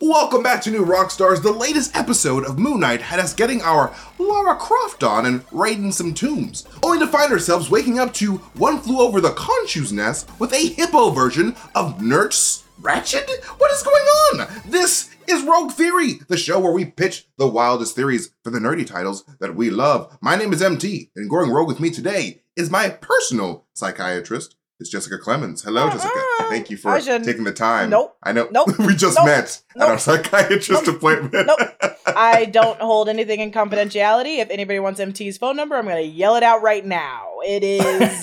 Welcome back to New Rockstars. The latest episode of Moon Knight had us getting our Lara Croft on and raiding some tombs, only to find ourselves waking up to One Flew Over the Khonshu's Nest with a hippo version of Nurse Ratched? What is going on? This is Rogue Theory, the show where we pitch the wildest theories for the nerdy titles that we love. My name is MT, and going rogue with me today is my personal psychiatrist, it's Jessica Clemens. Hello, oh, Jessica. Thank uh, you for I taking the time. Nope. I know. Nope. we just Nope. met at Nope. our psychiatrist Nope. appointment. Nope. I don't hold anything in confidentiality. If anybody wants MT's phone number, I'm going to yell it out right now. It is.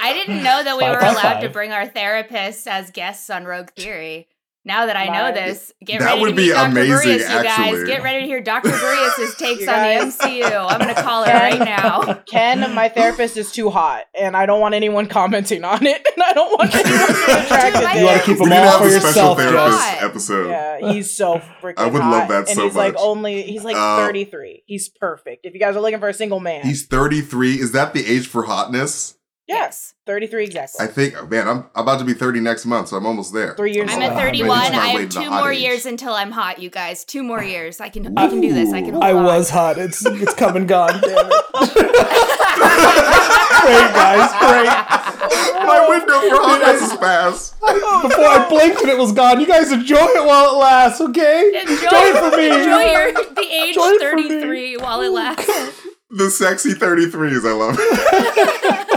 I didn't know that we Five were by allowed to bring our therapists as guests on Rogue Theory. Now that I know Right. this, get That ready would to be Dr. amazing, Boreas, you guys. Get ready to hear Dr. Boreas' takes on the MCU. I'm going to call it right now. Ken, my therapist is too hot, and I don't want anyone commenting on it, and I don't want anyone to be attracted Dude, my to You it. want to keep we them need to all have for a special yourself, therapist Jess. Jess. episode. Yeah, he's so freaking I would hot, love that and so he's like only he's like Uh, 33. He's perfect. If you guys are looking for a single man, He's 33. Is that the age for hotness? Yes, 33 exactly. I think, oh, man, I'm about to be 30 next month, so I'm almost there. Three years I'm old. at Uh, 31. maybe it's not I have two more age. years until I'm hot, you guys. Two more years. I can I can do this. I can hold I on. was hot. It's it's come and gone. Damn it. great guys, great. My window for hotness is fast. Before I blinked and it was gone. You guys enjoy it while it lasts, okay? Enjoy, it for me. Enjoy your, the age Enjoy it for me. 33 while it lasts. The sexy 33s, I love it.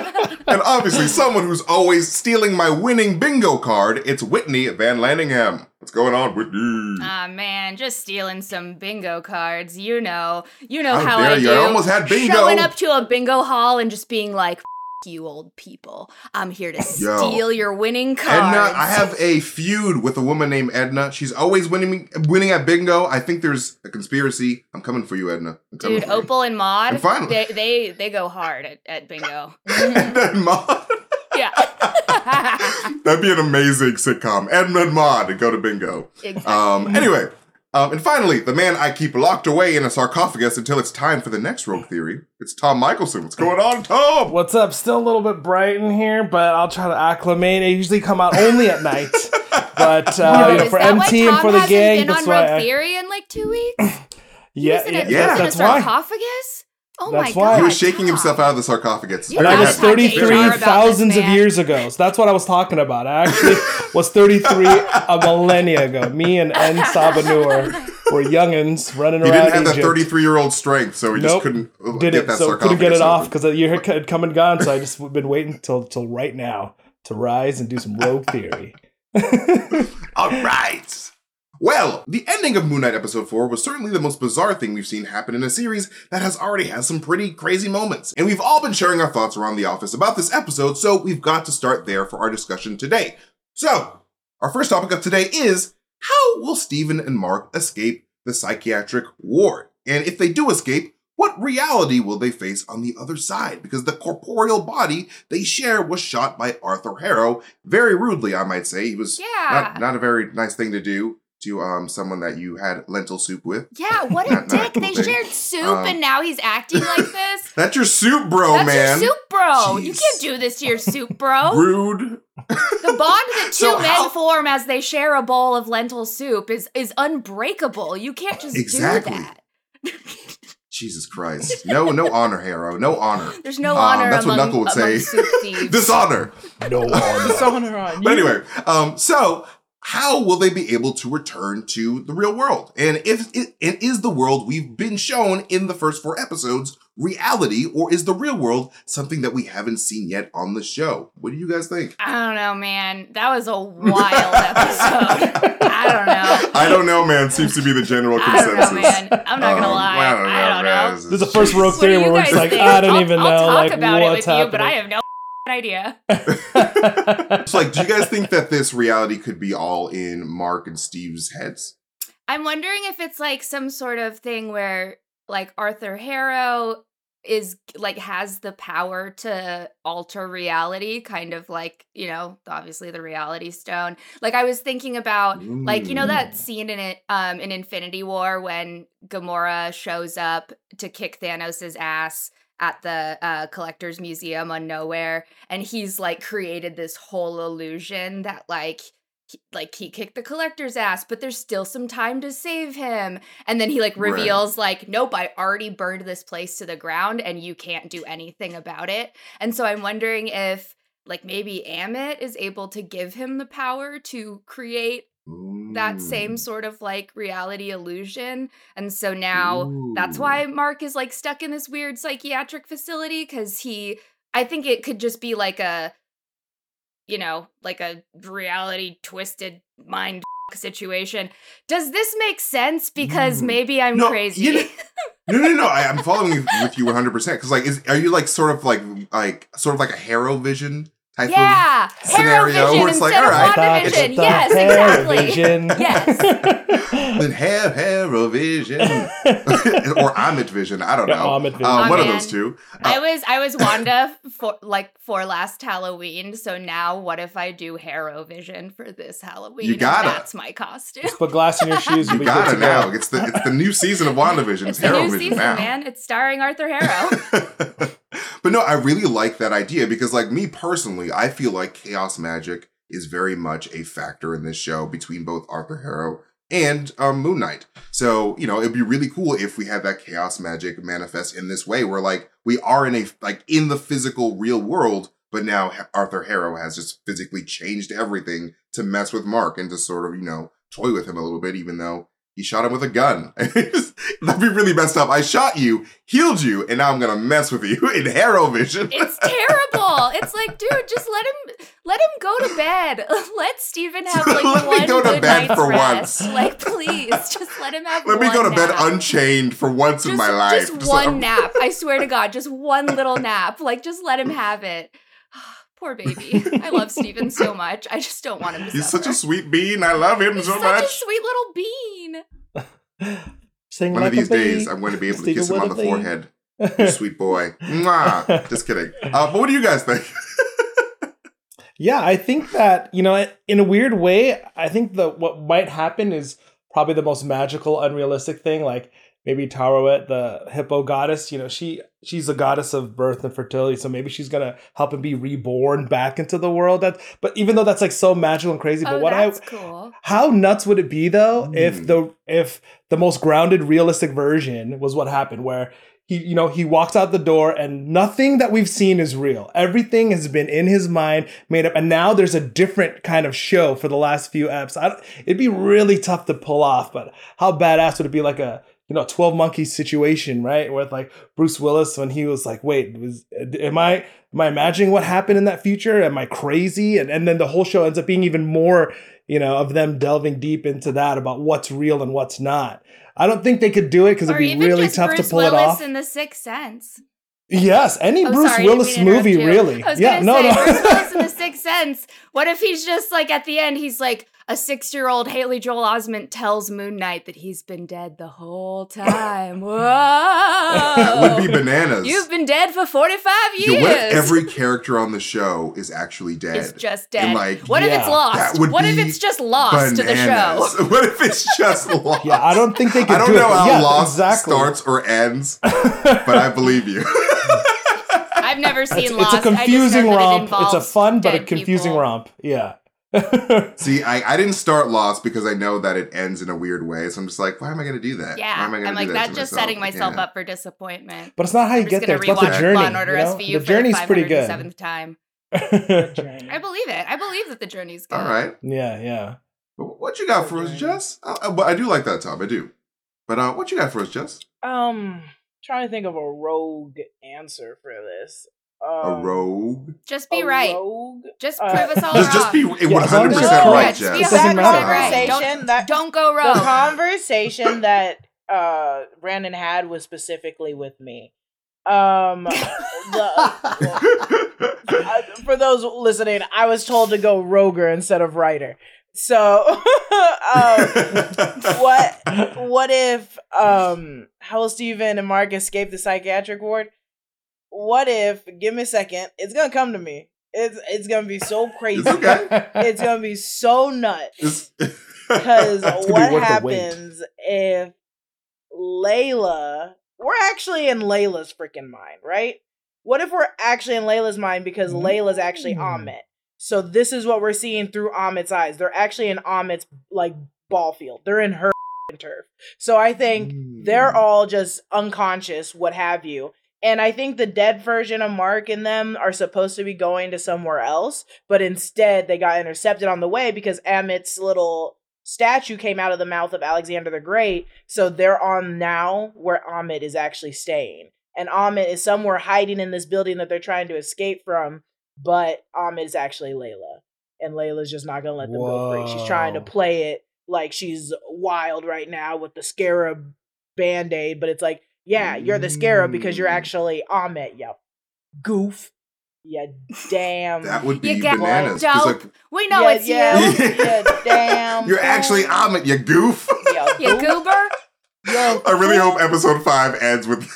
And obviously, someone who's always stealing my winning bingo card, it's Whitney Van Landingham. What's going on, Whitney? Ah man, just stealing some bingo cards. You know, you know How how, I you. do. I almost had bingo. Showing up to a bingo hall and just being like, "F- "You old people, I'm here to Yo. steal your winning cards." Edna, I have a feud with a woman named Edna. She's always winning winning at bingo. I think there's a conspiracy. I'm coming for you, Edna. Dude, for you. Opal and Maud, And finally- they they they go hard at, at bingo. Edna and Maud. yeah. That'd be an amazing sitcom. Edna and Maud go to bingo. exactly. Um, anyway, um, and finally, the man I keep locked away in a sarcophagus until it's time for the next rogue theory. It's Tom Michelson. What's going on, Tom? What's up? Still a little bit bright in here, but I'll try to acclimate. I usually come out only at night. But uh, you know, for MT and for the hasn't gang, been that's on why. Rogue I, Theory in like two weeks. He yeah, was in yeah, a, he yeah, was in that's a why. Sarcophagus. Oh That's my why. god! He was shaking himself out of the sarcophagus. You And gotta I was talk to HR 33 about this, thousands of years ago. So that's what I was talking about. I actually was 33 a millennia ago. Me and En Sabah Nur were youngins running He around didn't have that 33 year old strength, so he just couldn't uh, Did get it, that so couldn't get it off because the year had come and gone. So I just been waiting till till right now to rise and do some rogue theory. All right. Well, the ending of Moon Knight episode 4 was certainly the most bizarre thing we've seen happen in a series that has already had some pretty crazy moments. And we've all been sharing our thoughts around the office about this episode, so we've got to start there for our discussion today. So, our first topic of today is how will Stephen and Mark escape the psychiatric ward? And if they do escape, what reality will they face on the other side? Because the corporeal body they share was shot by Arthur Harrow, very rudely, I might say. He was Yeah. not, not a very nice thing to do to um someone that you had lentil soup with. Yeah, what a Not- not dick. cool They thing. shared soup Um, and now he's acting like this. That's your soup, bro, That's man. your soup bro. You can't do this to your soup bro. Rude. The bond that two So men how- form as they share a bowl of lentil soup is is unbreakable. You can't just Exactly. do that. Jesus Christ. No, no honor, Harrow. No honor. There's no Um, honor that's what Knuckle would say. Dishonor. No honor. Dishonor on you. But anyway, um, so how will they be able to return to the real world? And if it, and is the world we've been shown in the first four episodes reality, or is the real world something that we haven't seen yet on the show? What do you guys think? I don't know, man. That was a wild episode. I don't know. I don't know, man. Seems to be the general I don't consensus. know, man. I'm not gonna Um, lie. I don't know, I don't know. This is the first rogue What do theory where we're just like, think? I don't I'll- even I'll know talk like about what's it with happening. you, but I have no idea. It's like, do you guys think that this reality could be all in Mark and Steve's heads? I'm wondering if it's like some sort of thing where like Arthur Harrow is like has the power to alter reality kind of like you know obviously the reality stone like i was thinking about like you know that scene in it um in infinity war when gamora shows up to kick thanos's ass at the uh, collector's museum on Knowhere and he's like created this whole illusion that like he, like he kicked the collector's ass, but there's still some time to save him. And then he like reveals like, nope, I already burned this place to the ground and you can't do anything about it. And so I'm wondering if like maybe Amit is able to give him the power to create that same sort of like reality illusion. And so now that's why Mark is like stuck in this weird psychiatric facility because he, I think it could just be like a, you know, like a reality twisted mind situation. Does this make sense? Because Mm. maybe I'm No, crazy. you know- No, no, no. I, I'm following you- with you 100 percent because, like, is are you like sort of like like sort of like a Harrow Vision type yeah, scenario Hero where it's like, all right, of Thought WandaVision. it's Yes, exactly. Yes. then have Harrow Vision or Amit Vision? I don't know. Amit Vision. Uh, Oh, one of those two. I was I was Wanda for like for last Halloween, so now what if I do Harrow Vision for this Halloween? You gotta. That's my costume. Just put glass in your shoes. You got good it to go. now. It's the it's the new season of WandaVision. It's It's the Harrow new season, now. man. It's starring Arthur Harrow. But no, I really like that idea because, like me personally, I feel like chaos magic is very much a factor in this show between both Arthur Harrow and um, Moon Knight. So you know, it'd be really cool if we had that chaos magic manifest in this way, where like we are in a like in the physical real world, but now Arthur Harrow has just physically changed everything to mess with Mark and to sort of you know toy with him a little bit, even though. He shot him with a gun. That'd be really messed up. I shot you, healed you, and now I'm gonna mess with you in Harrow Vision. It's terrible. It's like, dude, just let him let him go to bed. Let Steven have like Let me one go to good bed for rest. once. Like, please, just let him have. Let me go to bed unchained for once just, in my life. Just So- one nap. I swear to God, just one little nap. Like, just let him have it. Poor baby. I love Steven so much. I just don't want him to He's suffer. such a sweet bean. I love him so much. He's so such much. a sweet little bean. Sing One like of these days, I'm going to be able to Steven kiss him on the Willoughby. forehead. You sweet boy. Mwah. Just kidding. Uh, but what do you guys think? Yeah, I think that you know, in a weird way, I think that what might happen is probably the most magical, unrealistic thing. Like maybe Taweret, the hippo goddess, you know, she she's a goddess of birth and fertility, so maybe she's gonna help him be reborn back into the world. That, but even though that's like so magical and crazy, oh, but what I cool. how nuts would it be though Mm. if the if the most grounded realistic version was what happened where he you know he walks out the door and nothing that we've seen is real everything has been in his mind made up and now there's a different kind of show for the last few eps I it'd be really tough to pull off but how badass would it be like a you know 12 monkeys situation right with like bruce willis when he was like wait was am i am i imagining what happened in that future am i crazy and, and then the whole show ends up being even more you know, of them delving deep into that about what's real and what's not. I don't think they could do it because it'd be really tough Bruce to pull Willis it off. in The Sixth Sense. yes, any Oh, Bruce sorry, Willis mean to interrupt movie, really. Yeah, no, say no. Bruce Willis in The Sixth Sense. What if he's just like at the end? He's like a six-year-old Haley Joel Osment tells Moon Knight that he's been dead the whole time. That would be bananas. You've been dead for forty-five Yo, years. what if every character on the show is actually dead? is just dead. And, like, what if it's lost? that would What if it's just lost to the show? what if it's just lost? yeah, I don't think they could I don't do know it. how yeah, Lost exactly. starts or ends, but I believe you. I've never seen It's, Lost. it's a I just know confusing that it romp. It's a fun but a confusing people. romp. Yeah. See, I, I didn't start Lost because I know that it ends in a weird way. So I'm just like, why am I going to do that? Yeah, why am I gonna I'm do like that that's to just myself? setting myself Yeah. up for disappointment. but it's not how you I'm get there. gonna It's about the journey. Law and Order you know? SVU The for journey's the pretty good. Seventh time. I believe it. I believe that the journey's good. All right. yeah. But What you got for us, Jess? Uh, uh, but I do like that, Tom. I do. But uh, what you got for us, Jess? Um, trying to think of a rogue answer for this. A Um, rogue? Just be a right. Rogue. Just Uh, prove us all Just, just be Yeah, as long as 100% right, correct. Just be Jess. It doesn't a matter. right. Conversation Don't, that- don't go the rogue. conversation that uh Brandon had was specifically with me. Um, the, uh, for those listening, I was told to go roger instead of writer. So, um, what what if um how will Steven and Mark escape the psychiatric ward? What if give me a second, it's gonna come to me. It's it's gonna be so crazy. It's okay. It's gonna be so nuts. Because what worth the wait. happens if Layla we're actually in Layla's freaking mind, right? What if we're actually in Layla's mind because Layla's actually Mm. Amit? So this is what we're seeing through Amit's eyes. They're actually in Amit's like ball field. They're in her turf. So I think they're Mm. all just unconscious, what have you. And I think the dead version of Mark and them are supposed to be going to somewhere else, but instead they got intercepted on the way because Amit's little statue came out of the mouth of Alexander the Great. So they're on now where Amit is actually staying. And Amit is somewhere hiding in this building that they're trying to escape from, but Amit is actually Layla. And Layla's just not gonna let them go free. She's trying to play it like she's wild right now with the scarab band-aid, but it's like, yeah, you're the scarab because you're Mm. actually Amit, you goof. Yeah, damn. That would be You get bananas. 'cause, dope. like, We know yeah, it's yeah, you. yeah, damn. you're actually fool. Amit, you goof. Yeah, You goober. Yo, I really hope episode five ends with,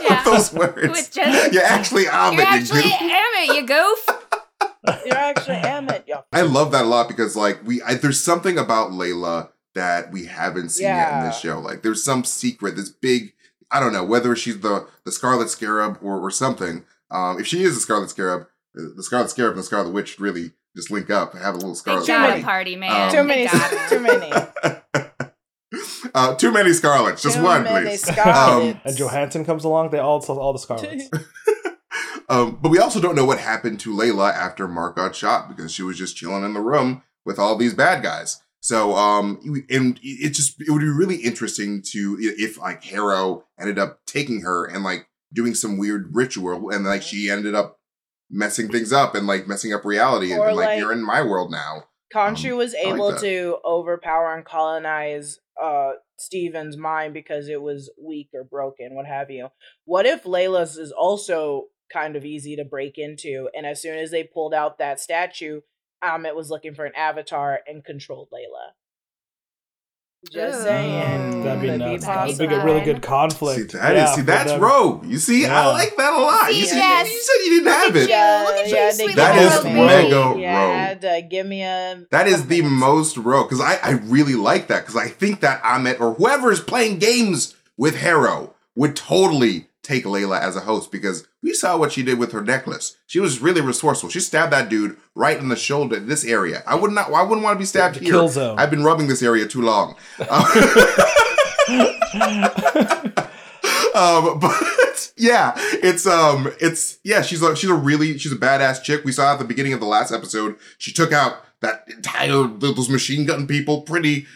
Yeah. with those words. With just- you're actually Amit, You're you actually goof. Amit, you goof. You're actually Amit, yo. I love that a lot because like we I, there's something about Layla that we haven't seen yet in this show. Like there's some secret, this big I don't know whether she's the the Scarlet Scarab or or something. Um, if she is the Scarlet Scarab, the the Scarlet Scarab and the Scarlet Witch really just link up, and have a little Scarlet Too got many. a party, man. Um, Too many, got too many. uh, too many Scarlets, just Too one, many please. Scarlets. and Johansson comes along. They all all the Scarlets. um, but we also don't know what happened to Layla after Mark got shot because she was just chilling in the room with all these bad guys. So, um, and it just it would be really interesting to if like Harrow ended up taking her and like doing some weird ritual, and like she ended up messing things up and like messing up reality, and, Or, and, like, like- you're in my world now. Khonshu Um, was I like able to overpower and colonize uh Steven's mind because it was weak or broken, what have you. What if Layla's is also kind of easy to break into, and as soon as they pulled out that statue, Amit was looking for an avatar and controlled Layla. Just Ooh. saying. That'd be Could nuts. That'd That'd be be a really good conflict. See, that is Yeah, see that's them. rogue. You see, I like that a lot. See, you, said, Jess? you said you didn't have Look it. at you. Look at you, yeah, sweet they That gave is me- mega Yeah, rogue. had to give me a. That is the couple most rogue because I, I really like that because I think that Amit or whoever is playing games with Harrow would totally take Layla as a host because we saw what she did with her necklace. She was really resourceful. She stabbed that dude right in the shoulder, this area. I would not. I wouldn't want to be stabbed The here. kill zone. I've been rubbing this area too long. Um, but yeah, it's um, it's yeah. She's a she's a really she's a badass chick. We saw at the beginning of the last episode. She took out that entire those machine gun people pretty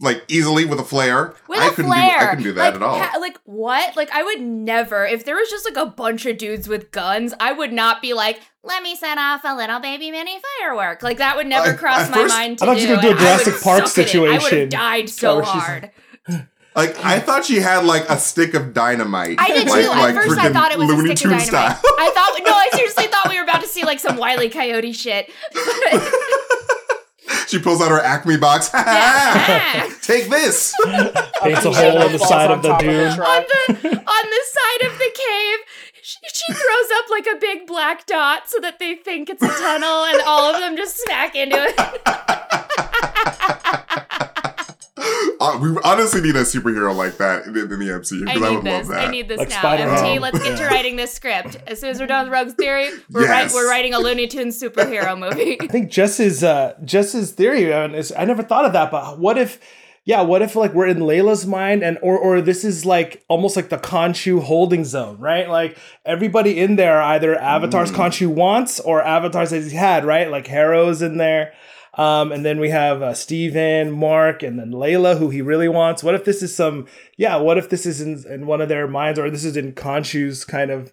like easily with a flare. With I a couldn't flare. do I couldn't do that like, at all. ha- like what? Like I would never. If there was just like a bunch of dudes with guns, I would not be like, "Let me set off a little baby mini firework." Like that would never I- cross at my first- mind to I thought do. you were gonna do a and Jurassic Park suck at it. I would have situation. died so where she's- hard. like I thought she had like a stick of dynamite. I did like, too. Like At first, I thought it was Looney a stick of dynamite. style. I thought no, I seriously thought we were about to see like some wily coyote shit. she pulls out her Acme box. Take this. Paints a hole of in the side on of the dune. on the on the side of the cave. She, she throws up like a big black dot so that they think it's a tunnel, and all of them just smack into it. We honestly need a superhero like that in, in the MCU I because I, need would this. love that. I need this Like now. Spider-Man. MT, let's get to writing this script. As soon as we're done with Rogue's Theory, we're, Yes. write, we're writing a Looney Tunes superhero movie. I think Jess's uh Jess's theory uh, is I never thought of that, but what if yeah, what if like we're in Layla's mind and or or this is like almost like the Khonshu holding zone, right? Like everybody in there are either avatars Khonshu wants or avatars that he's had, right? Like Harrow's in there. Um, and then we have uh, Steven, Mark, and then Layla, who he really wants. What if this is some, yeah, what if this is in, in one of their minds or this is in Khonshu's kind of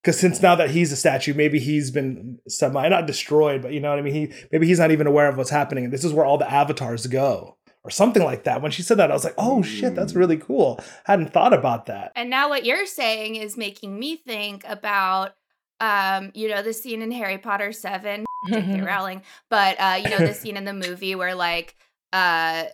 because since now that he's a statue, maybe he's been semi not destroyed, but you know what I mean. He maybe he's not even aware of what's happening, and this is where all the avatars go, or something like that. When she said that, I was like, oh shit, that's really cool. hadn't thought about that. And now what you're saying is making me think about, um, you know, the scene in Harry Potter 7, J.K. Rowling, but, uh, you know, the scene in the movie where, like, uh,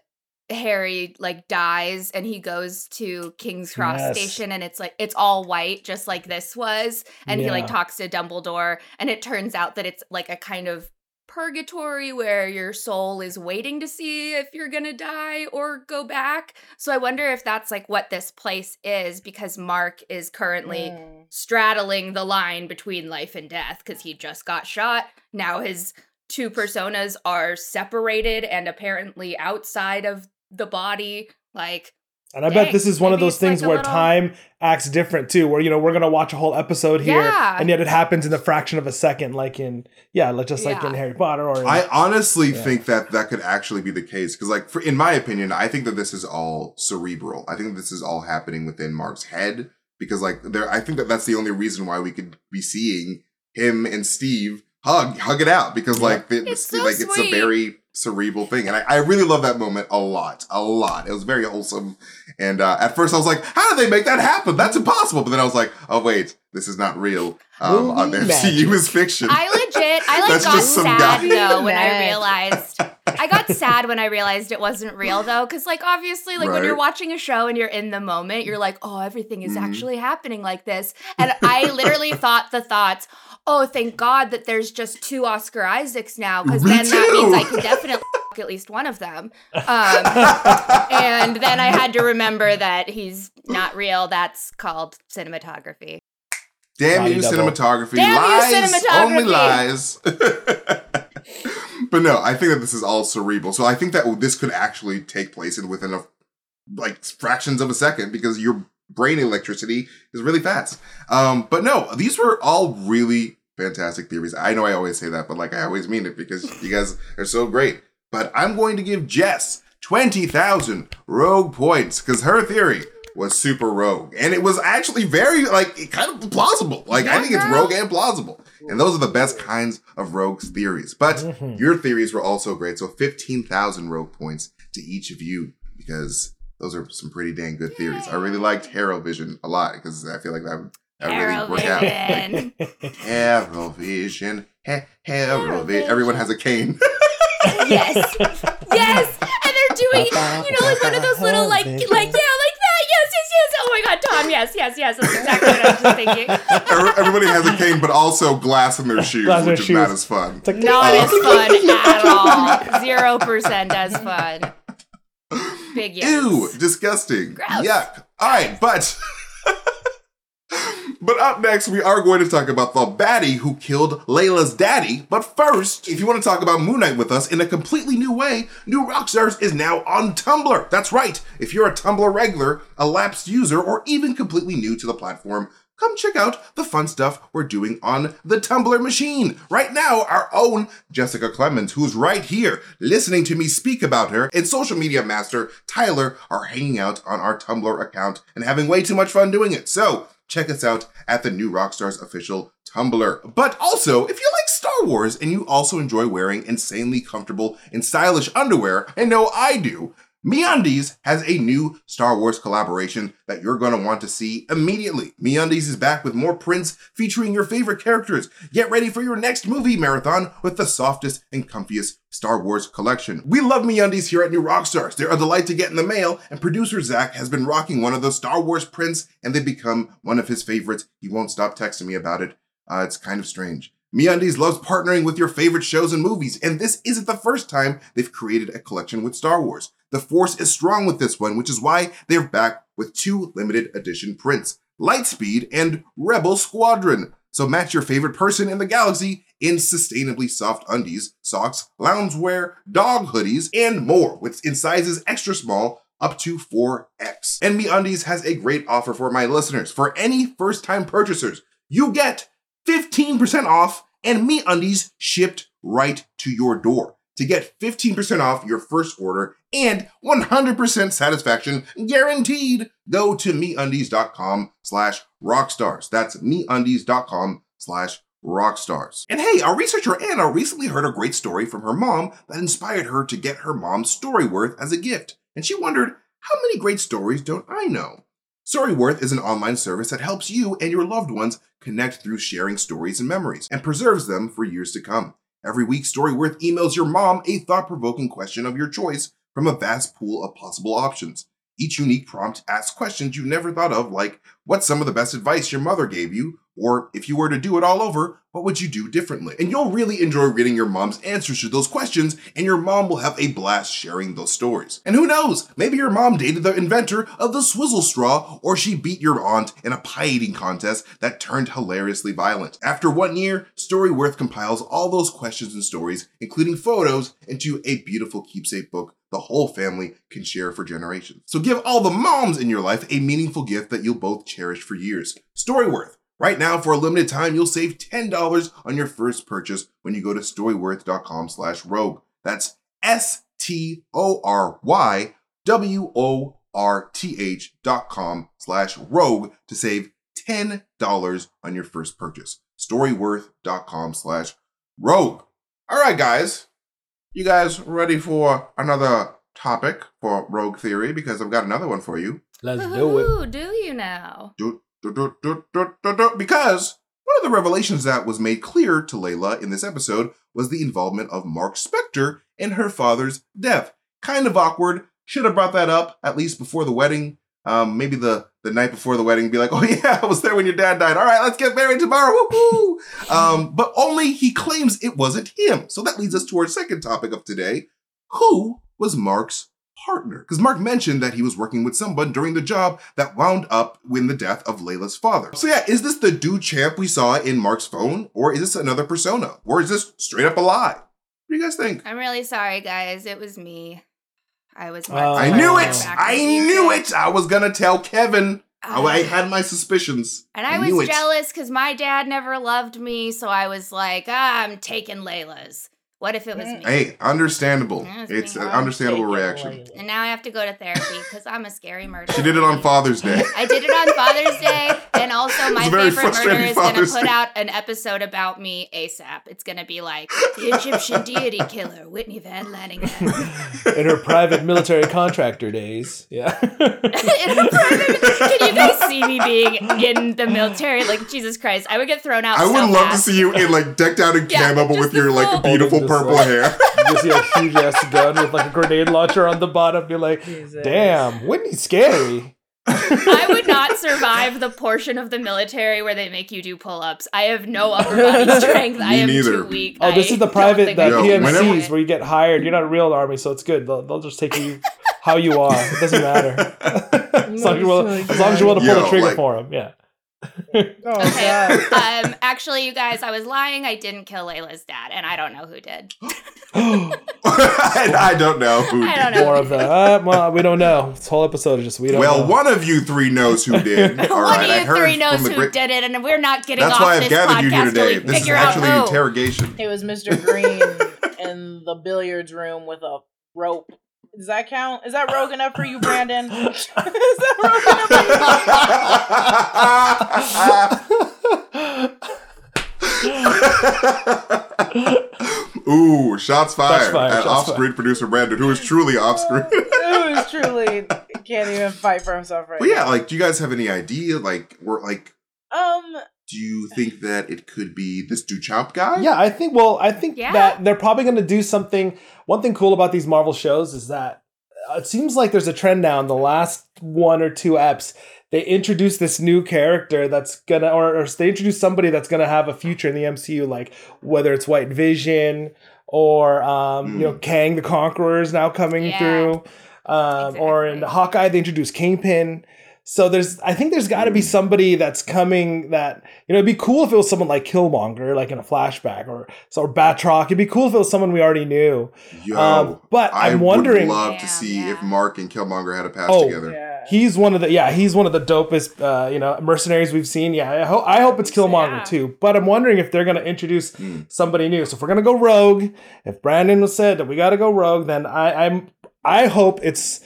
Harry like dies and he goes to King's Cross Yes. Station and it's like it's all white just like this was and he like talks to Dumbledore and it turns out that it's like a kind of purgatory where your soul is waiting to see if you're going to die or go back. So I wonder if that's like what this place is because Mark is currently Mm. Straddling the line between life and death because he just got shot. Now his two personas are separated and apparently outside of the body. Like, And I bet this is one of those it's like things where little- time acts different too, where you know we're gonna watch a whole episode here, Yeah. and yet it happens in the fraction of a second, like in yeah, like just like Yeah. in Harry Potter or in, I honestly Yeah. think that that could actually be the case because, like, for, in my opinion, I think that this is all cerebral. I think this is all happening within Mark's head because, like, there. I think that that's the only reason why we could be seeing him and Steve hug, hug it out because, Yeah. like, the, It's the- so like it's a very cerebral thing, and I, I really love that moment a lot, a lot. It was very wholesome, and uh, at first I was like, "How did they make that happen? That's impossible!" But then I was like, "Oh wait, this is not real. Um, on Movie MCU magic. is fiction." I legit, I like got sad guy. though when I realized. I got sad when I realized it wasn't real though, because like obviously, like when you're watching a show and you're in the moment, you're like, oh, everything is Mhm. actually happening like this, and I literally thought the thoughts. Oh, thank God that there's just two Oscar Isaacs now, because Me then that means I can definitely f- at least one of them. Um, and then I had to remember that he's not real. That's called cinematography. Damn you, cinematography. Damn you, lies, cinematography. only lies. but no, I think that this is all cerebral. So I think that this could actually take place in within a like fractions of a second because your brain electricity is really fast. Um, but no, these were all really fantastic theories. I know I always say that, but like I always mean it because you guys are so great. But I'm going to give Jess 20,000 rogue points because her theory was super rogue. And it was actually very, like, kind of plausible. Like, I Yeah, think it's rogue and plausible. And those are the best kinds of rogues theories. But Mhm. your theories were also great. So 15,000 rogue points to each of you because those are some pretty dang good theories. I really liked Harrow Vision a lot because I feel like that, that really worked out. Like, Heroin. Hero Vision, he- Hero Hero Vision. Everyone has a cane. yes, yes, and they're doing, you know, like one of those little, like, like, yeah, like that. Yes, yes, yes. Oh my God, Tom. Yes, yes, yes. That's exactly what I was thinking. Everybody has a cane, but also glass in their shoes, Glass which is not as fun. It's like, Not Uh, as fun at all. Zero percent as fun. Big yes. Ew, disgusting. Gross. Yuck. All right, but but up next we are going to talk about the baddie who killed Layla's daddy. But first, if you want to talk about Moon Knight with us in a completely new way, New Rockstars is now on Tumblr. That's right. If you're a Tumblr regular, a lapsed user, or even completely new to the platform, come check out the fun stuff we're doing on the Tumblr machine. Right now, our own Jessica Clemens, who's right here listening to me speak about her, and social media master Tyler are hanging out on our Tumblr account and having way too much fun doing it. So, check us out at the New Rockstars official Tumblr. But also, if you like Star Wars and you also enjoy wearing insanely comfortable and stylish underwear, I know I do, MeUndies has a new Star Wars collaboration that you're going to want to see immediately. MeUndies is back with more prints featuring your favorite characters. Get ready for your next movie marathon with the softest and comfiest Star Wars collection. We love MeUndies here at New Rockstars. They're a delight to get in the mail, and producer Zach has been rocking one of the Star Wars prints, and they've become one of his favorites. He won't stop texting me about it. Uh, it's kind of strange. MeUndies loves partnering with your favorite shows and movies, and this isn't the first time they've created a collection with Star Wars. The Force is strong with this one, which is why they're back with two limited edition prints Lightspeed and Rebel Squadron. So match your favorite person in the galaxy in sustainably soft undies, socks, loungewear, dog hoodies, and more, with in sizes extra small up to 4X. And MeUndies has a great offer for my listeners. For any first-time purchasers, you get 15% off and me undies shipped right to your door. To get 15% off your first order and 100% satisfaction guaranteed, go to MeUndies.com slash rockstars. That's MeUndies.com slash rockstars. And hey, our researcher Anna recently heard a great story from her mom that inspired her to get her mom's Storyworth as a gift. And she wondered, how many great stories don't I know? Storyworth is an online service that helps you and your loved ones connect through sharing stories and memories and preserves them for years to come. Every week, Storyworth emails your mom a thought provoking question of your choice from a vast pool of possible options. Each unique prompt asks questions you never thought of, like what's some of the best advice your mother gave you, or if you were to do it all over, what would you do differently? And you'll really enjoy reading your mom's answers to those questions, and your mom will have a blast sharing those stories. And who knows, maybe your mom dated the inventor of the swizzle straw, or she beat your aunt in a pie eating contest that turned hilariously violent. After one year, Storyworth compiles all those questions and stories, including photos, into a beautiful keepsake book the whole family can share for generations. So give all the moms in your life a meaningful gift that you'll both cherish for years. Storyworth. Right now, for a limited time, you'll save $10 on your first purchase when you go to storyworth.com slash rogue. That's S-T-O-R-Y-W-O-R-T-H dot com slash rogue to save $10 on your first purchase. Storyworth.com slash rogue. All right, guys. You guys ready for another topic for Rogue Theory? Because I've got another one for you. Let's do it. Ooh, do you now? Do, do, do, do, do, do, do, because one of the revelations that was made clear to Layla in this episode was the involvement of Mark Spector in her father's death. Kind of awkward. Should have brought that up at least before the wedding. Um, maybe the the night before the wedding, be like, "Oh yeah, I was there when your dad died. All right, let's get married tomorrow." Woohoo! Um, but only he claims it wasn't him. So that leads us to our second topic of today: Who was Mark's partner? Because Mark mentioned that he was working with someone during the job that wound up in the death of Layla's father. So yeah, is this the Duchamp we saw in Mark's phone, or is this another persona, or is this straight up a lie? What do you guys think? I'm really sorry, guys. It was me. I was. Oh. I knew it. I knew it. I was gonna tell Kevin. I, Ah. I had my suspicions. And I, knew was jealous because my dad never loved me, so I was like, ah, I'm taking Layla's. What if it was mm. me? Hey, understandable. Yeah, it's It's me. an understandable reaction. Layla. And now I have to go to therapy because I'm a scary murderer. She did it on Father's Day. I did it on Father's Day, and also my It's a very favorite murder frustrating is going to put out an episode about me ASAP. It's going to be like the Egyptian deity killer, Whitney Van Landingham. In her private military contractor days. Yeah. In her private- Can you guys see me being in the military? Like Jesus Christ, I would get thrown out. I would so love to see you in like decked out in Yeah, camo, but with your like beautiful Holding this purple up. hair. you see a huge ass gun with like a grenade launcher on the bottom. Be like, Jesus. damn, Whitney's scary. I would not survive the portion of the military where they make you do pull-ups. I have no upper body strength. I am neither. too weak. Oh, this I is the private, think the Yo, can whenever- PMCs where you get hired. You're not a real army, so it's good. They'll, they'll just take you how you are. It doesn't matter. as, long as, you're willing, as long as you're willing to pull Yo, the trigger like- for him. Yeah. Oh Okay. god. um, actually, you guys, I was lying. I didn't kill Layla's dad, and I don't know who did. and I don't know who I did. don't know. More of the, uh, well, we don't know. This whole episode is just, we don't Well, know. one of you three knows who did. All One right, of I you heard three knows who great. did it, and we're not getting That's off why I've this gathered you here today. This is actually who. interrogation. It was Mr. Green in the billiards room with a rope. Does that count? Is that rogue enough for you, Brandon? Is that rogue enough for you? Ooh, shots fired, fired, at shots off-screen producer Brandon, who is truly off-screen. Who is truly can't even fight for himself right but yeah, now. like, do you guys have any idea? Like, we're like, Um, do you think that it could be this Duchamp guy? Yeah, I think. Well, I think Yeah. that they're probably going to do something. One thing cool about these Marvel shows is that uh, it seems like there's a trend now in the last one or two eps. They introduce this new character that's gonna, or, or they introduce somebody that's gonna have a future in the MCU, like whether it's White Vision or um, you know Kang the Conqueror is now coming Yeah. through, um, or in Exactly. Hawkeye they introduced Kingpin. So there's, I think there's got to be somebody that's coming that you know. It'd be cool if it was someone like Killmonger, like in a flashback, or or Batroc. It'd be cool if it was someone we already knew. Yo, Um, but I I'm wondering. would love Yeah, to see yeah. if Mark and Killmonger had a pass Oh, together. yeah. He's one of the yeah, he's one of the dopest uh, you know mercenaries we've seen. Yeah, I, ho- I hope it's Killmonger Yeah. too. But I'm wondering if they're gonna introduce Hmm. somebody new. So if we're gonna go rogue, if Brandon was said that we got to go rogue, then I, I'm I hope it's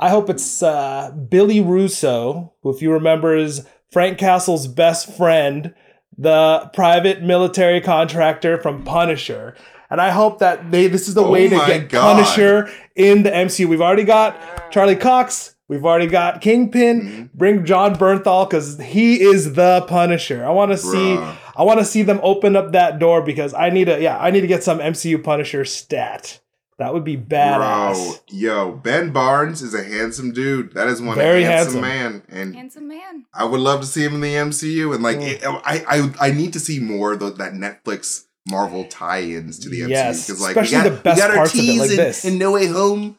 I hope it's uh, Billy Russo, who if you remember is Frank Castle's best friend, the private military contractor from Punisher. And I hope that they this is the Oh way to get God. Punisher in the MCU. We've already got Charlie Cox. We've already got Kingpin. Mm-hmm. Bring Jon Bernthal because he is the Punisher. I want to see. I want to see them open up that door because I need to. Yeah, I need to get some MCU Punisher stat. That would be badass. Bro, yo, Ben Barnes is a handsome dude. That is one Very handsome, handsome. man, and Handsome man. I would love to see him in the MCU. And like, Mm. it, I, I, I need to see more of the, that Netflix Marvel tie-ins to the MCU because like especially we got, the best we got our parts of it, like in, this. in No Way Home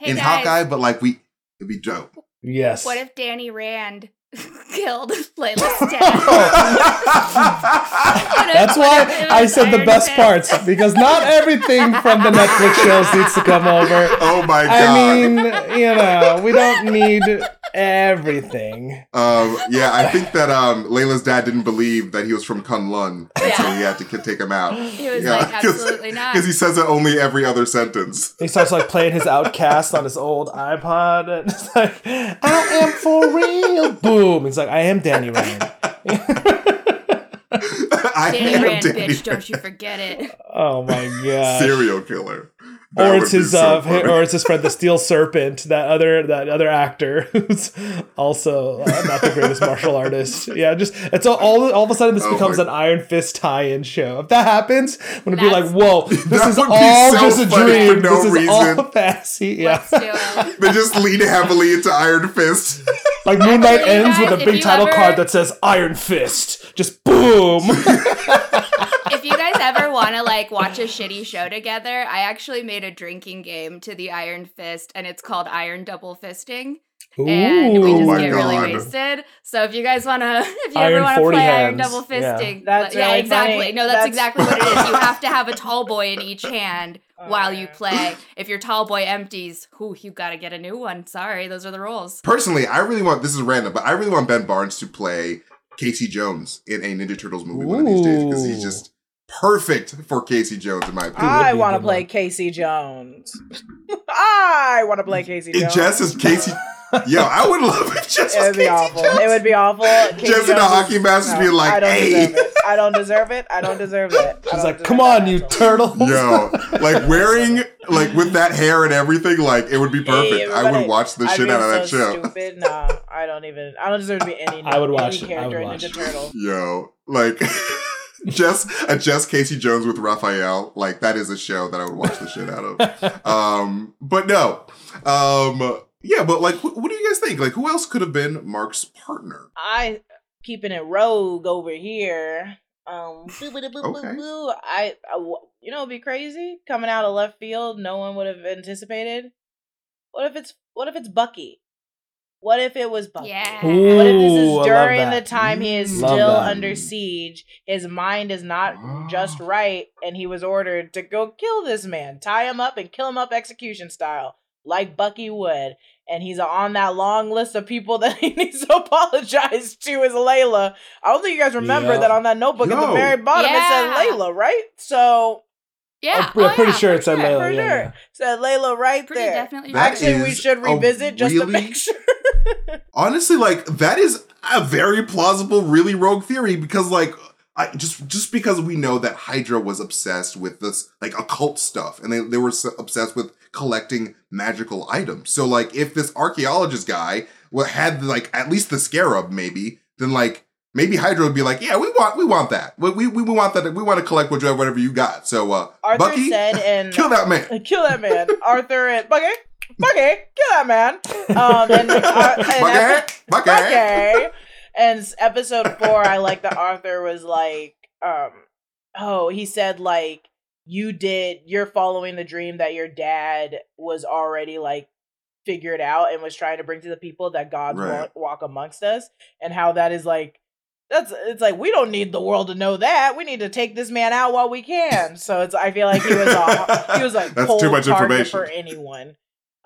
Hey in guys, Hawkeye, but like we, it'd be dope. Yes. what if Danny Rand killed Layla's dad? That's why I said the best parts because not everything from the Netflix shows needs to come over. Oh my god! I mean, you know, we don't need everything. um, yeah, I think that um, Layla's dad didn't believe that he was from Kunlun, and so he had to k- take him out. He was Yeah, like, 'cause- absolutely not. Because he says it only every other sentence. He starts like playing his OutKast on his old iPod, and it's like, "I am for real." Boom! He's like, "I am Danny Rand." I Danny am Rand, Danny bitch, don't you forget it. oh my god! serial killer. That or it's his so uh, funny. or it's his friend the Steel Serpent, that other that other actor who's also uh, not the greatest martial artist. Yeah, just it's all all, all of a sudden this Oh becomes my- an Iron Fist tie-in show. If that happens, I'm gonna be like, whoa, this is all so just a funny for dream. no this is reason. all fantasy. Yeah, Let's do it. they just lean heavily into Iron Fist. Like Moon Knight ends with a big title ever- card that says Iron Fist. Just boom. If you guys ever want to like watch a shitty show together, I actually made a drinking game to the Iron Fist, and it's called Iron Double Fisting. And we Oh just my get really wasted. So if you guys want to, if you Iron ever want to 40 play Iron hands. Double Yeah. Fisting, That's yeah, really exactly. funny. No, that's, That's- exactly what it is. You have to have a tall boy in each hand oh, while you play. If your tall boy empties, whew, you got to get a new one. Sorry, those are the rules. Personally, I really want this is random, but I really want Ben Barnes to play Casey Jones in a Ninja Turtles movie one of these days because he's just perfect for Casey Jones in my opinion. I want to play one. Casey Jones. I want to play Casey Jones. just is Casey. Yo, I would love it. Jess It would be Casey awful. Jones. It would be awful. Casey Just in a Jones hockey is- mask just being like, I don't "Hey." deserve it. I don't deserve it. I don't deserve it. She's like, "Come on, you turtle. Yo, like wearing like with that hair and everything, like it would be perfect. Hey, I would watch the I'd shit out of that show. Stupid. No, I don't even. I don't deserve to be any. I would any watch it. I character would in watch Ninja it. Turtle. Yo, like Jess a Jess Casey Jones with Raphael, like that is a show that I would watch the shit out of. Um, but no, um, yeah, but like, wh- what do you guys think? Like, who else could have been Mark's partner? I keeping it rogue over here. Um, boo, boo, boo, boo, Okay. boo. I, I w- you know, it'd be crazy coming out of left field. No one would have anticipated. What if it's what if it's Bucky? What if it was Bucky? Yeah. Ooh, What if this is during the time he is Mm. Love still that. under siege? His mind is not Ah. just right, and he was ordered to go kill this man, tie him up, and kill him up execution style, like Bucky would. And he's on that long list of people that he needs to apologize to is Layla. I don't think you guys remember Yeah. that on that notebook at the very bottom it Yeah. said Layla, right? So Yeah, I'm oh, pretty yeah, sure for it said. Layla. for yeah, sure. yeah. said Layla right Pretty there. definitely. That Actually, we should revisit just to really- make sure. Honestly, like that is a very plausible, really rogue theory because, like, I just just because we know that Hydra was obsessed with this like occult stuff, and they they were so obsessed with collecting magical items. So, like, if this archaeologist guy had like at least the scarab, maybe then like maybe Hydra would be like, yeah, we want we want that. We we, we want that. We want to collect whatever whatever you got. So, uh, Arthur Bucky, said in kill that man. kill that man. Arthur and Bucky, Bucky, kill that man. Um, and, uh, and Bucky, Bucky. Bucky. And episode four, I like the author was like, um, oh, he said like you did, you're following the dream that your dad was already like figured out and was trying to bring to the people that God Right. walk, walk amongst us, and how that is like. That's it's like we don't need the world to know that. We need to take this man out while we can. So it's I feel like he was a, he was like That's too much information. for anyone.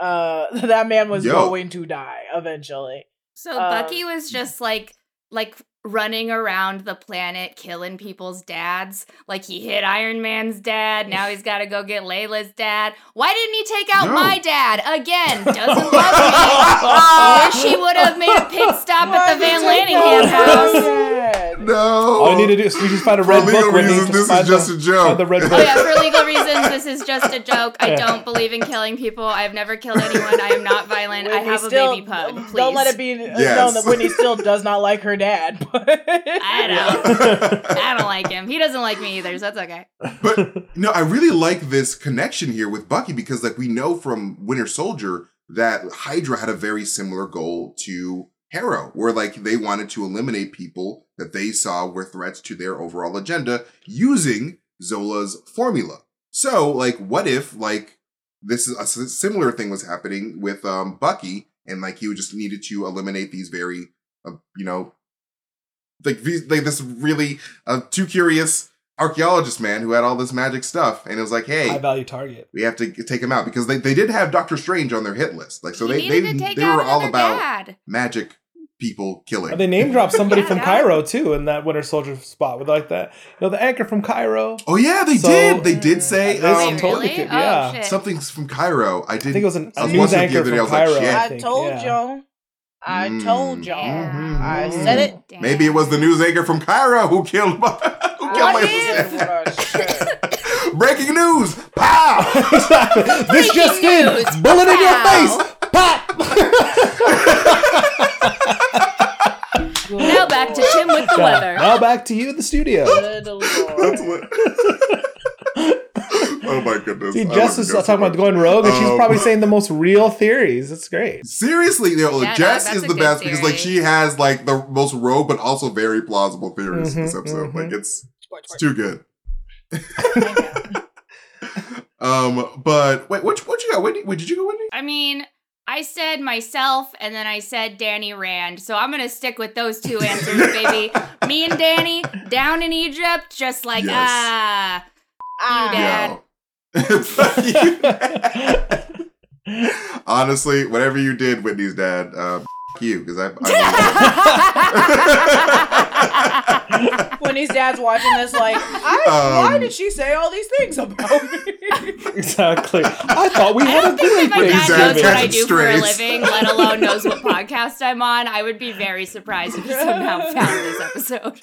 Uh, that man was Yo. going to die eventually. So Um, Bucky was just like like running around the planet killing people's dads. Like he hit Iron Man's dad. Now he's got to go get Layla's dad. Why didn't he take out No. my dad again? Doesn't love me. Wish he would have made a pit stop at the Van Landingham house. No. All you need to do is you just find a For red legal book. Whitney, reasons, this is just the, a joke. the red oh, book. Oh yeah, for legal reasons, this is just a joke. I don't believe in killing people. I've never killed anyone. I am not violent. Listen, I have a baby pug, Please. Don't let it be known Yes. that Whitney still does not like her dad. But I don't. I don't like him. He doesn't like me either, so that's okay. But no, I really like this connection here with Bucky because, like, we know from Winter Soldier that Hydra had a very similar goal to Harrow, where like they wanted to eliminate people that they saw were threats to their overall agenda using Zola's formula. So, like, what if like this is a s- similar thing was happening with um Bucky, and like he just needed to eliminate these very, uh, you know, like these, like this really uh, too curious archaeologist man who had all this magic stuff, and it was like, hey High hey, value target. we have to take him out because they, they did have Doctor Strange on their hit list, like so He they they, to take they out were all about dad. magic people killing. And they name dropped somebody Yeah, from that- Cairo too in that Winter Soldier spot with like that. You know, the anchor from Cairo. oh yeah, they So- did. They did say This um, Wait, totally really? could- Oh, yeah. shit. something's from Cairo. I I did. think it was an, I a was news watching it the anchor other day, I from was like, Cairo. shit. I I think. told yeah. y'all. I Mm. told y'all. Yeah. I said it. Damn. Maybe it was the news anchor from Cairo who killed my, who killed my said sister. what I said. Breaking news! Pow! this just Breaking in! news. Bullet in your face! Pop! Now back to Tim with the weather. Now back to you in the studio. Good lord. Oh my goodness! See, I Jess is you talking about going rogue, and she's Um, probably saying the most real theories. That's great. Seriously, you know, Yeah, Jess no, that's is a the good best because like theory. she has like the most rogue but also very plausible theories in this Mhm, episode. mhm. Like it's it's too good. um, but wait, what what you got? Whitney? Wait, did you go Whitney? I mean, I said myself and then I said Danny Rand. So I'm going to stick with those two answers, baby. Me and Danny down in Egypt, just like, Yes. ah. Ah. Dad. Yo. Honestly, whatever you did, Whitney's dad, uh, you because I. I When his dad's watching this, like, I, why Um, did she say all these things about me? Exactly. I thought we I had don't a think that great my dad dad knows what I catches do for a living, let alone knows what podcast I'm on. I would be very surprised if he somehow found this episode.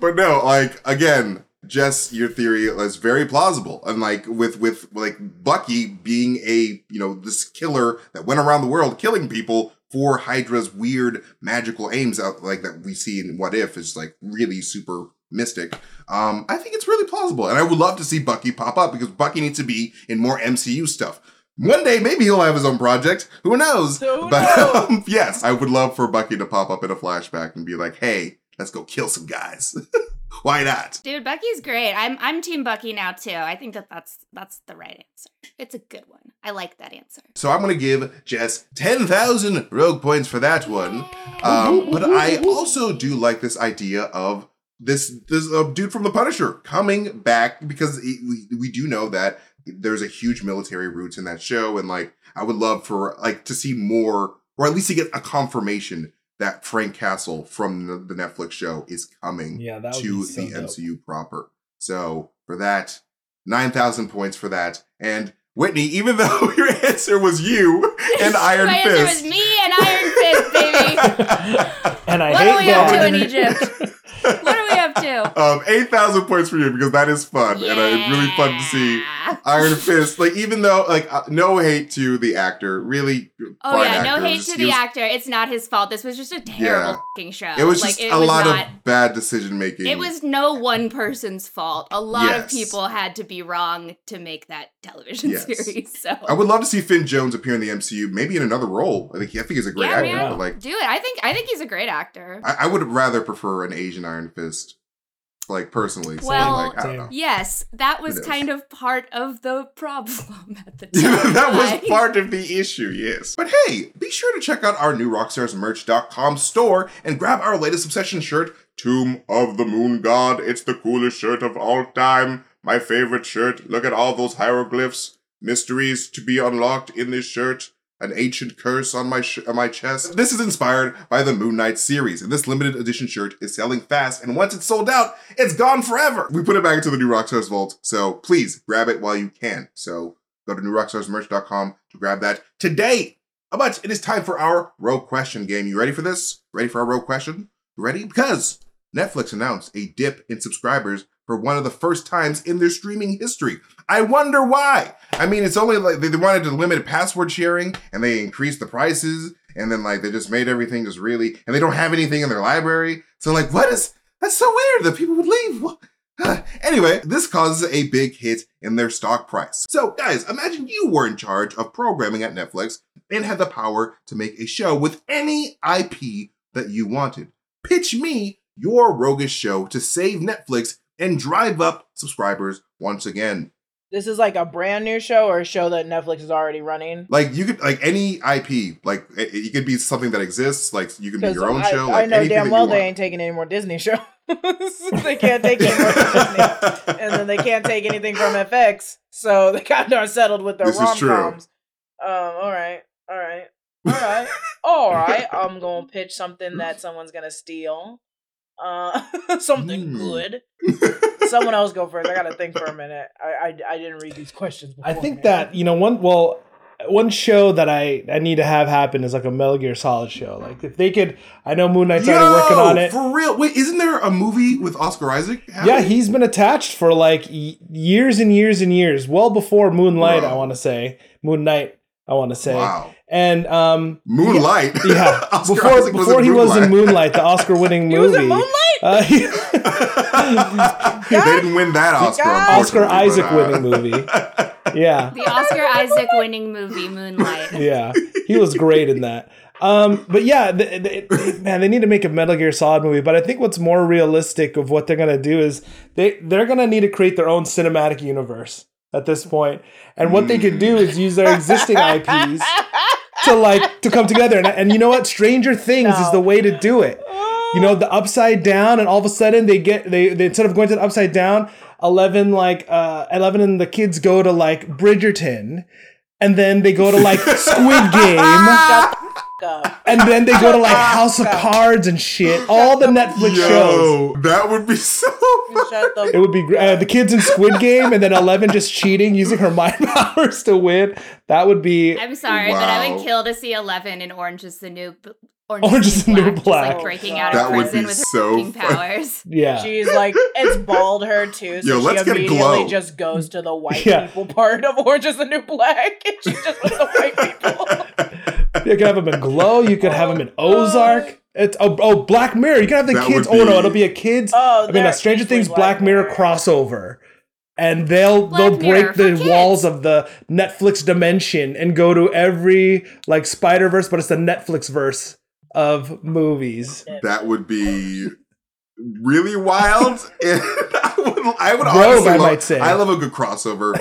but no, like again, Jess, your theory is very plausible, and like with with like Bucky being a you know this killer that went around the world killing people for Hydra's weird magical aims out like that we see in What If is like really super mystic. Um, I think it's really plausible, and I would love to see Bucky pop up because Bucky needs to be in more MCU stuff. One day, maybe he'll have his own project. Who knows? Who but knows? um, yes, I would love for Bucky to pop up in a flashback and be like, "Hey, let's go kill some guys." Why not? Dude, Bucky's great. I'm I'm Team Bucky now too. I think that that's that's the right answer. It's a good one. I like that answer. So I'm gonna give Jess ten thousand rogue points for that one. Um, but I also do like this idea of this this uh, dude from the Punisher coming back because he, we we do know that there's a huge military roots in that show, and like I would love for like to see more, or at least to get a confirmation that Frank Castle from the, the Netflix show is coming Yeah, to so the dope. MCU proper. So for that, nine thousand points for that, and. Whitney, even though your answer was you and Iron My Fist, answer was me and Iron Fist, baby. and I What hate are we up to in Egypt? What are we up to? Um, eight thousand points for you because that is fun, and uh, it's really fun to see Yeah. Iron Fist. Like even though, like, uh, no hate to the actor, really. Oh yeah, no hate to he the was- actor. It's not his fault. This was just a terrible Yeah. fucking show. It was Like, just it a was lot not, of bad decision making. It was no one person's fault. A lot of people had to be wrong to make that television Yes. series. So I would love to see Finn Jones appear in the MCU, maybe in another role. I think I think he's a great yeah, actor, man, like do it. I think I think he's a great actor. I, I would rather prefer an Asian Iron Fist, like personally. So, Well, like, I don't know. Yes, that was kind of part of the problem at the time. that was part of the issue, yes. But hey, be sure to check out our new rockstarsmerch.com store and grab our latest obsession shirt, Tomb of the Moon God. It's the coolest shirt of all time. My favorite shirt. Look at all those hieroglyphs. Mysteries to be unlocked in this shirt. An ancient curse on my sh- on my chest. This is inspired by the Moon Knight series, and this limited edition shirt is selling fast. And once it's sold out, it's gone forever. We put it back into the new Rockstars vault, so please grab it while you can. So Go to newrockstarsmerch.com to grab that today. But it is time for our rogue question game. You ready for this? Ready for our rogue question? Ready? Because Netflix announced a dip in subscribers for one of the first times in their streaming history. I wonder why. I mean, it's only like they wanted to limit password sharing and they increased the prices and then like they just made everything just really and they don't have anything in their library. So like what is that's so weird that people would leave. Anyway, this causes a big hit in their stock price. So, guys, imagine you were in charge of programming at Netflix and had the power to make a show with any IP that you wanted. Pitch me your roguish show to save Netflix and drive up subscribers once again. This is like a brand new show or a show that Netflix is already running. Like you could like any IP, like it, it could be something that exists. Like you can be your own I, show. I Like know damn well they ain't taking any more Disney shows. they can't take any more Disney, and then they can't take anything from FX, so they kind of are settled with their rom coms. Um, all right, all right, all right, all right. I'm gonna pitch something that someone's gonna steal. Uh, something Hmm. good. Someone else go first. I gotta think for a minute. I I, I didn't read these questions. I think beforehand. that you know one well one show that I I need to have happen is like a Metal Gear Solid show. Like if they could, I know Moon Knight's already working on it. For real? Wait, isn't there a movie with Oscar Isaac? Yeah, he's been attached for like y- years and years and years, well before Moonlight. I want to say Moon Knight. I want to say, Wow. And um, Moonlight. yeah, Oscar before Isaac before he was in Moonlight. Moonlight, the Oscar-winning he movie. was in Moonlight. Uh, he- they didn't win that Oscar. Oscar Isaac but, uh, winning movie. Yeah, The Oscar Isaac winning movie Moonlight. yeah, he was great in that. Um, but yeah, th th th- man, they need to make a Metal Gear Solid movie. But I think what's more realistic of what they're gonna do is they they're gonna need to create their own cinematic universe at this point. And what they could do is use their existing IPs to like to come together. And, and you know what? Stranger Things is the way to do it. You know, the upside down, and all of a sudden they get they, they instead of going to the upside down, eleven like uh eleven and the kids go to like Bridgerton, and then they go to like Squid Game, Up. and then they go to like House of Cards and shit. All the Netflix shows. That would be so. Shut the It would be great. Uh, the kids in Squid Game, and then Eleven just cheating, using her mind powers to win. That would be I'm sorry, but I would kill to see Eleven in Orange is the New B- Orange is the New just, Black. like breaking Oh, out God. of That would prison be with her so fucking powers. yeah. She's like, it's bald her too, so Yo, let's she get immediately Glow. just goes to the white Yeah. people part of Orange is the New Black, and she just with the white people. You could have them in Glow. You could have them in Ozark. It's oh, oh Black Mirror. You can have the That kids. would Oh no, it'll be a kids. Oh, I mean, a Stranger Things Black Mirror crossover, and they'll Black they'll Mirror break the kids. walls of the Netflix dimension and go to every like Spider Verse, but it's the Netflix verse of movies. That would be really wild. And I would, I would Rogue, honestly I love, might say. I love a good crossover.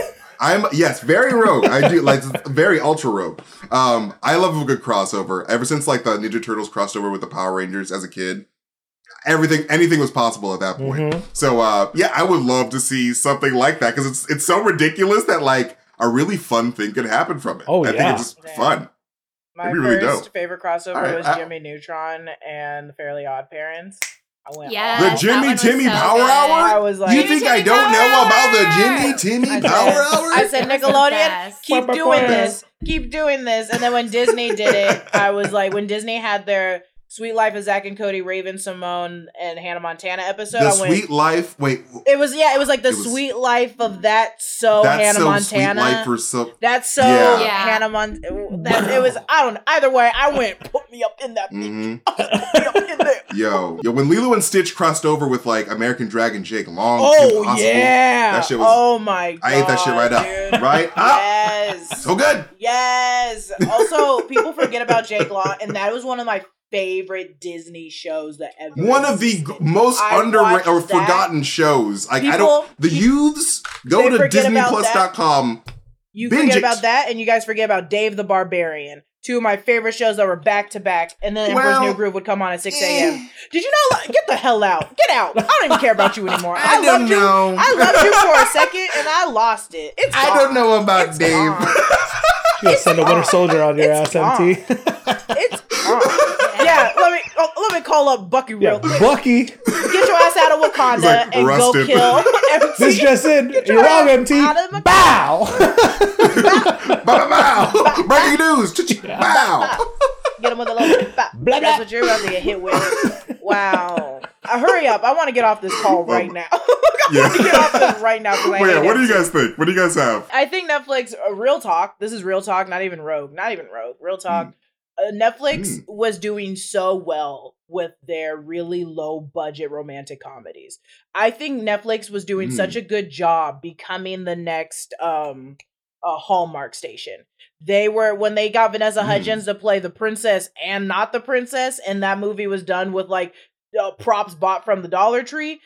I'm yes, very rogue. I do like very ultra rogue. Um, I love a good crossover. Ever since like the Ninja Turtles crossed over with the Power Rangers as a kid, everything anything was possible at that point. Mhm. So uh, yeah, I would love to see something like that because it's it's so ridiculous that like a really fun thing could happen from it. Oh, I yeah. think it's just Yeah. fun. My That'd be really first dope. favorite crossover All right, was I- Jimmy Neutron and the Fairly Odd Parents. I went Yeah. The Jimmy Timmy so Power good. Hour. I was like, you think I don't Power know about the Jimmy Timmy Power Hour? I said It was the Nickelodeon, keep doing this, keep doing this. And then when Disney did it, I was like, when Disney had their Suite Life of Zack and Cody, Raven-Symoné, and Hannah Montana episode, the I went. Suite Life. Wait, it was yeah, it was like the was- Suite Life of that so that's Hannah so Montana. Suite Life or so. That's so Yeah. Yeah. Hannah Mon. That it was. I don't. know. Either way, I went. Me up in that. hmm Put me up in there. Yo, yo, when Lilo and Stitch crossed over with like American Dragon Jake Long, Oh Possible, yeah. That shit was- oh my god. I ate that shit right up, right up. Yes. So good. Yes. Also, people forget about Jake Long, and that was one of my favorite Disney shows that ever. One of the g- most underrated or that. forgotten shows. Like I don't. The youths go to DisneyPlus.com. You binge forget it. about that, and you guys forget about Dave the Barbarian. Two of my favorite shows that were back to back, and then Emperor's Well, New Groove would come on at six eh. a.m. Did you know? Get the hell out! Get out! I don't even care about you anymore. I I, don't loved you. know. I loved you for a second, and I lost it. It's I gone. don't know about It's Dave. Gone. You gotta send a Winter Soldier on your It's ass, MT. It's yeah, let me oh, let me call up Bucky yeah, real quick. Bucky. Get your ass out of Wakanda like and rusted. go kill MC. This just in. your You're wrong, MT. out of my- Bow. bow, bow, bow. Breaking news. Bow. Get him with a little bop. That's what you're about to get hit with. Wow. Uh, hurry up! I want to get off this call right now. Yeah. get off this right now because I Well, yeah, hate what do you guys think? What do you guys have? I think Netflix, uh, real talk. This is real talk, not even Rogue, not even Rogue. Real talk. Uh, Netflix Mm. was doing so well with their really low budget romantic comedies. I think Netflix was doing Mm. such a good job becoming the next um uh, Hallmark station. They were when they got Vanessa Mm. Hudgens to play the princess and not the princess, and that movie was done with like uh, props bought from the Dollar Tree.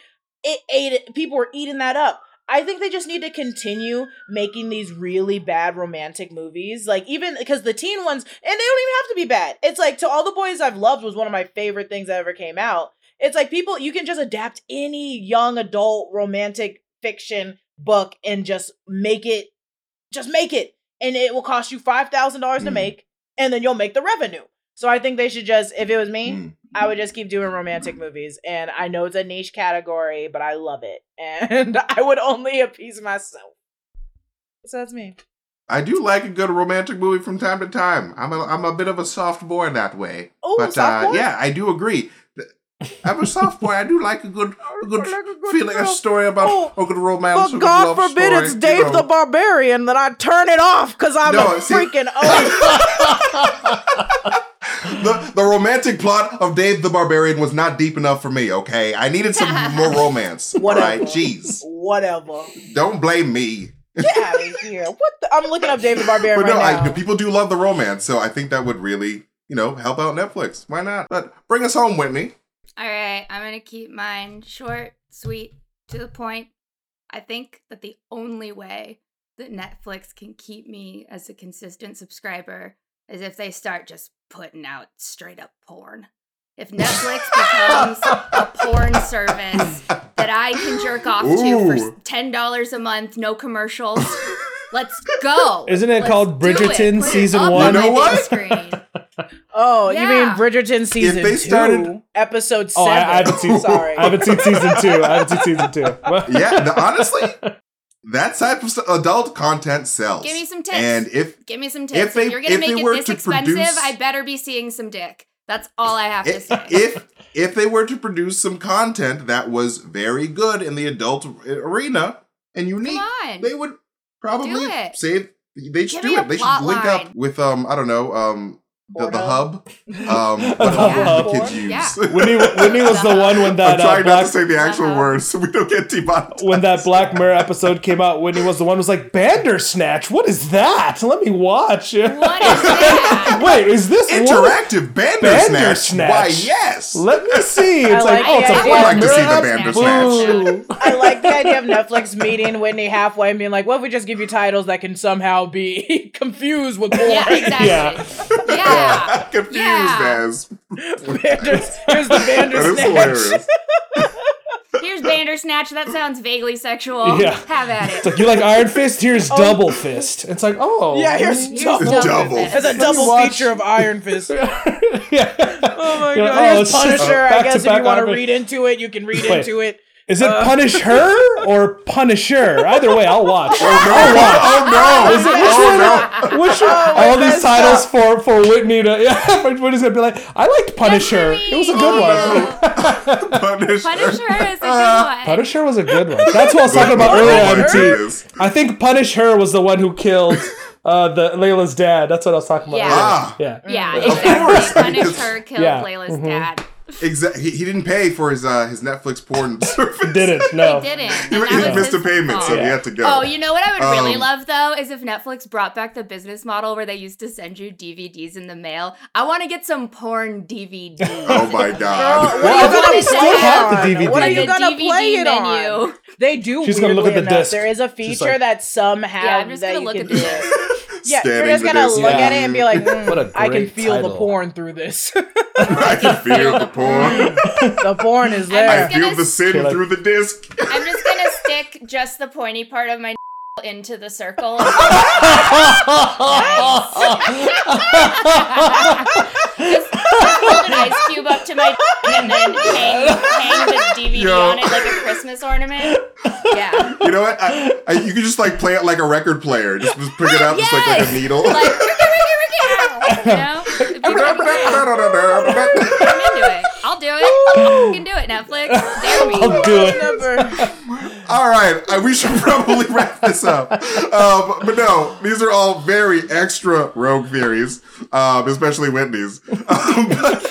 It ate it. People were eating that up. I think they just need to continue making these really bad romantic movies. Like even because the teen ones, and they don't even have to be bad. It's like to all the boys I've loved was one of my favorite things that ever came out. It's like people you can just adapt any young adult romantic fiction book and just make it, just make it, and it will cost you five thousand dollars to Mm. make, and then you'll make the revenue. So I think they should just, if it was me, Mm. I would just keep doing romantic movies. And I know it's a niche category, but I love it. And I would only appease myself. So that's me. I do like a good romantic movie from time to time. I'm a I'm a bit of a soft boy in that way. Oh, but soft uh, boy? yeah, I do agree. I'm a soft boy. I do like a good a good Like a good feeling, a story about Oh, a good romance. a But God forbid story, it's you Dave know. the Barbarian that I turn it off because I'm No, a see- freaking oaf. the the romantic plot of Dave the Barbarian was not deep enough for me. Okay, I needed some more romance. All Whatever. right, jeez, Whatever. don't blame me. Get out of here. What the? I'm looking up Dave the Barbarian But no, right I, people do love the romance, so I think that would really, you know, help out Netflix. Why not? But bring us home, Whitney. All right, I'm going to keep mine short, sweet, to the point. I think that the only way that Netflix can keep me as a consistent subscriber is if they start just putting out straight up porn. If Netflix becomes a porn service that I can jerk off to for $10 a month, no commercials, let's go. Isn't it Let's called do it. Bridgerton Put it season up one? on my You know what? big Screen. Oh, you mean Bridgerton season they two, started- episode Oh, seven? I, I haven't seen. Sorry. I haven't seen season two. I haven't seen season two. yeah, the, honestly, that type of adult content sells. Give me some tips. And if Give me some tips. If If, they- you're gonna if make they it were this to expensive, produce- I better be seeing some dick. That's all I have to say. if if they were to produce some content that was very good in the adult arena and unique, Come they would probably Do it. they should Give do it. They should link line. up with um I don't know um the, the hub um The whatever hub. kids use. Yeah. Whitney, Whitney was the one when that. I'm that uh, trying not to say the actual Uh-huh. words so we don't get demonetized. when that Black Mirror episode came out. Whitney was the one who was like Bandersnatch. What is that? Let me watch. What is that? Wait, is this one? interactive Bandersnatch. Bandersnatch. Why yes. Let me see. It's I like, like oh, it's a idea. Black I'd like to see the app? Bandersnatch. I like the idea of Netflix meeting Whitney halfway and being like, "What if we just give you titles that can somehow be confused with porn?" yeah, exactly. Yeah. Yeah. Confused Yeah. as Banders, here's the that is Bandersnatch. hilarious. Here's Bandersnatch. That sounds vaguely sexual. Yeah. Have at it. It's it. like you like Iron Fist. Here's Oh. Double Fist. It's like oh Yeah, here's Here's double. double Double. fist. It's a double watch- feature of Iron Fist. yeah. Oh my You're like, god! oh, Here's it's just Punisher. I guess if you want to read into it, you can read Wait. into it. Is it Uh, Punish Her or Punisher? Either way, I'll watch. I'll watch. Oh no! Is it which oh one? Which one? Oh, all these titles up. for for Whitney to yeah. Whitney's gonna be like, I liked Punisher. It was a good one. no! Punisher. Punisher is a good Uh, one. Punisher was a good one. That's what I was talking about Oh earlier. my MT. I think Punish Her was the one who killed uh, the Layla's dad. That's what I was talking about. Yeah. Ah. earlier. Yeah. Yeah, Of exactly. Punish her, killed Yeah. Layla's Mhm. dad. Exactly. He, he didn't pay for his uh, his Netflix porn service. Didn't no. He didn't. He, and that he missed a his payment, so fault. he had to go. Oh, you know what I would really Um, love though is if Netflix brought back the business model where they used to send you DVDs in the mail. I want to get some porn DVDs. Oh my Girl, god. what Well, are I you gonna still play have the on? DVD. What are you gonna DVD play it menu. on? They do. She's gonna look at the enough. disc. There is a feature like- that some have Yeah, I'm just gonna look at the disc. Yeah, you're just gonna disc. look Yeah. at it and be like, What a mm, I can great feel the porn through this. I can feel the porn. the porn is I'm I there. feel the sin Feel through the disc. I'm just gonna stick just the pointy part of my into the circle. just, just hold an ice cube up to my and then hang, hang the DVD Yo. on it like a Christmas ornament. Yeah. You know what? I, I, you can just like play it like a record player. Just, just pick it up, yes! just like, like a needle. Like, ricky, ricky, ricky, you know? I'm into it. I'll I'll do it. You can do it, Netflix. Dare me. I'll do oh, it. All right, uh, we should probably wrap this up. Um, but no, these are all very extra rogue theories, um, especially Whitney's. Um, but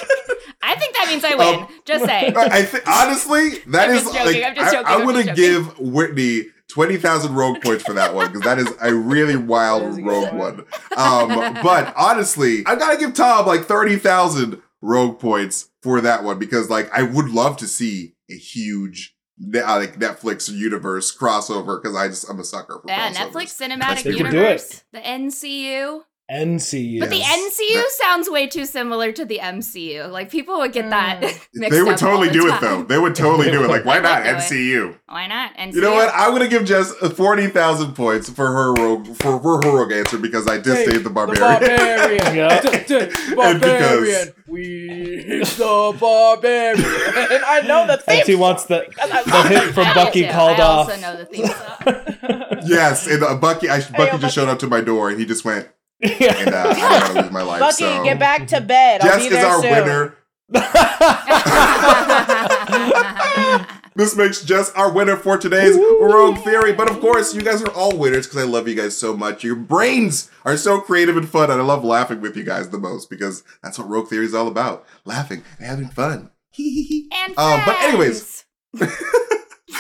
I think that means I win. Um, Just say. I think honestly, that I'm is joking, like I'm just joking, I, I'm want to give Whitney. 20,000 rogue points for that one because that is a really wild rogue one. Um, but honestly, I gotta give Tom like 30,000 rogue points for that one because like I would love to see a huge uh, like Netflix universe crossover because I just I'm a sucker for Yeah, crossovers. Netflix Cinematic They could do Universe, the NCU. NCU. But the NCU That- sounds way too similar to the MCU. Like people would get that Mm. mixed They would up all totally the do it though. They would totally do it. Like, why not do it. NCU? Why not? NCU. You know what? I'm gonna give Jess forty thousand points for her rogue for, for her rogue answer because I did Hey, save the The barbarian. barbarian. Yeah. D- d- And barbarian. We the barbarian. And I know the theme. NC wants the, the hit from I Bucky too. called I off. also know the theme song. yes, and uh, Bucky, I, Bucky yo, just showed up to my door and he just went, and uh, I don't want to lose my life. Bucky, so. get back to bed. I'll Jess be is there our soon. winner. This makes Jess our winner for today's Rogue Theory. But of course, you guys are all winners because I love you guys so much. Your brains are so creative and fun, and I love laughing with you guys the most because that's what Rogue Theory is all about laughing and having fun. and Um, but anyways, friends.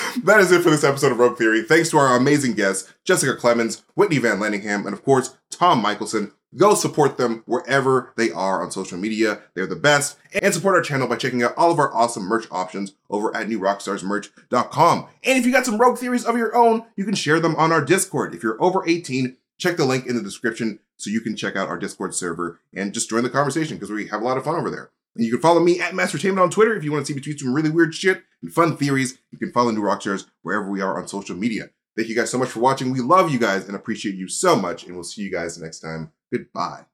that is it for this episode of Rogue Theory. Thanks to our amazing guests, Jessica Clemens, Whitney Van Landingham, and of course, Tom Michelson. Go support them wherever they are on social media. They're the best. And support our channel by checking out all of our awesome merch options over at newrockstarsmerch.com. And if you got some rogue theories of your own, you can share them on our Discord. If you're over 18, check the link in the description so you can check out our Discord server and just join the conversation because we have a lot of fun over there. And you can follow me at Mastertainment on Twitter if you want to see me tweet some really weird shit and fun theories. You can follow New Rockstars wherever we are on social media. Thank you guys so much for watching. We love you guys and appreciate you so much. And we'll see you guys next time. Goodbye.